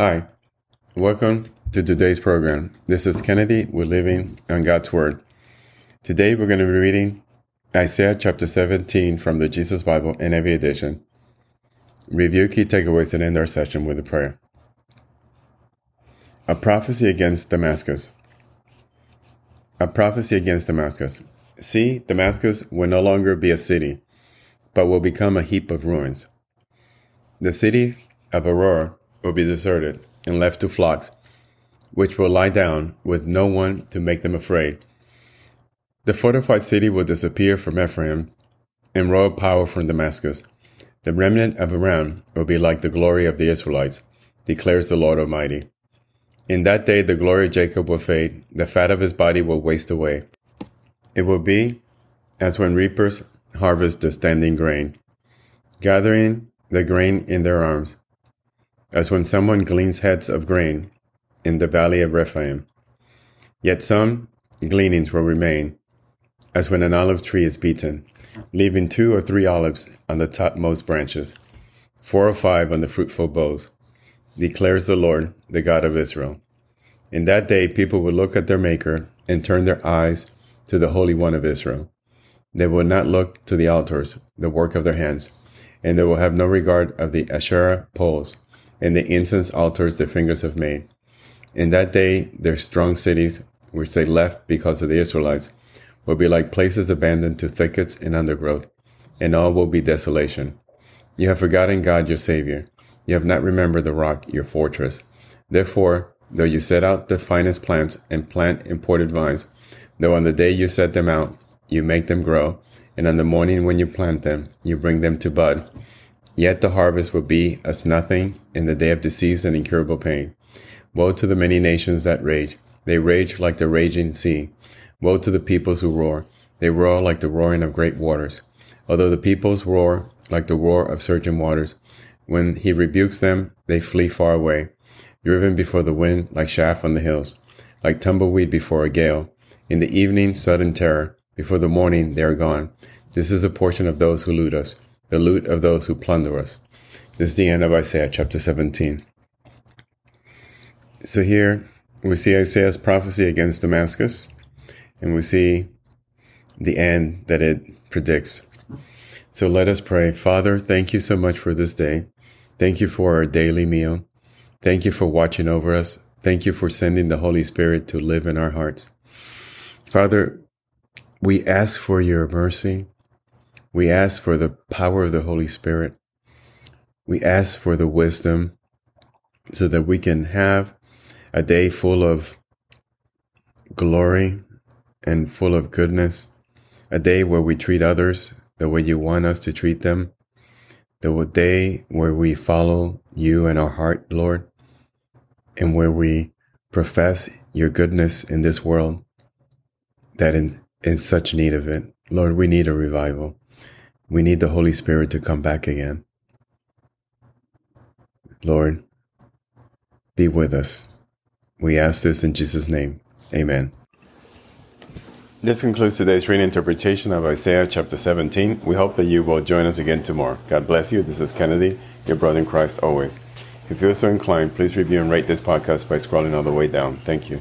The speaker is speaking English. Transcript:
Hi, welcome to today's program. This is Kennedy. We're living on God's Word. Today we're going to be reading Isaiah chapter 17 from the Jesus Bible NIV edition. Review key takeaways and end our session with a prayer. A prophecy against Damascus. A prophecy against Damascus. See, Damascus will no longer be a city, but will become a heap of ruins. The city of Aroer will be deserted and left to flocks, which will lie down with no one to make them afraid. The fortified city will disappear from Ephraim and royal power from Damascus. The remnant of Aram will be like the glory of the Israelites, declares the Lord Almighty. In that day the glory of Jacob will fade, the fat of his body will waste away. It will be as when reapers harvest the standing grain, gathering the grain in their arms, as when someone gleans heads of grain in the valley of Rephaim. Yet some gleanings will remain, as when an olive tree is beaten, leaving two or three olives on the topmost branches, four or five on the fruitful boughs, declares the Lord, the God of Israel. In that day, people will look at their Maker and turn their eyes to the Holy One of Israel. They will not look to the altars, the work of their hands, and they will have no regard of the Asherah poles and the incense altars the fingers have made. In that day, their strong cities, which they left because of the Israelites, will be like places abandoned to thickets and undergrowth, and all will be desolation. You have forgotten God your Savior. You have not remembered the rock, your fortress. Therefore, though you set out the finest plants and plant imported vines, though on the day you set them out, you make them grow, and on the morning when you plant them, you bring them to bud, Yet the harvest will be as nothing in the day of disease and incurable pain. Woe to the many nations that rage. They rage like the raging sea. Woe to the peoples who roar. They roar like the roaring of great waters. Although the peoples roar like the roar of surging waters, when he rebukes them, they flee far away, driven before the wind like chaff on the hills, like tumbleweed before a gale. In the evening, sudden terror. Before the morning, they are gone. This is the portion of those who loot us the loot of those who plunder us. This is the end of Isaiah chapter 17. So here we see Isaiah's prophecy against Damascus, and we see the end that it predicts. So let us pray. Father, thank you so much for this day. Thank you for our daily meal. Thank you for watching over us. Thank you for sending the Holy Spirit to live in our hearts. Father, we ask for your mercy. We ask for the power of the Holy Spirit. We ask for the wisdom so that we can have a day full of glory and full of goodness, a day where we treat others the way you want us to treat them, the day where we follow you in our heart, Lord, and where we profess your goodness in this world that in, in such need of it. Lord, we need a revival. We need the Holy Spirit to come back again. Lord, be with us. We ask this in Jesus' name. Amen. This concludes today's reading interpretation of Isaiah chapter 17. We hope that you will join us again tomorrow. God bless you. This is Kennedy, your brother in Christ always. If you're so inclined, please review and rate this podcast by scrolling all the way down. Thank you.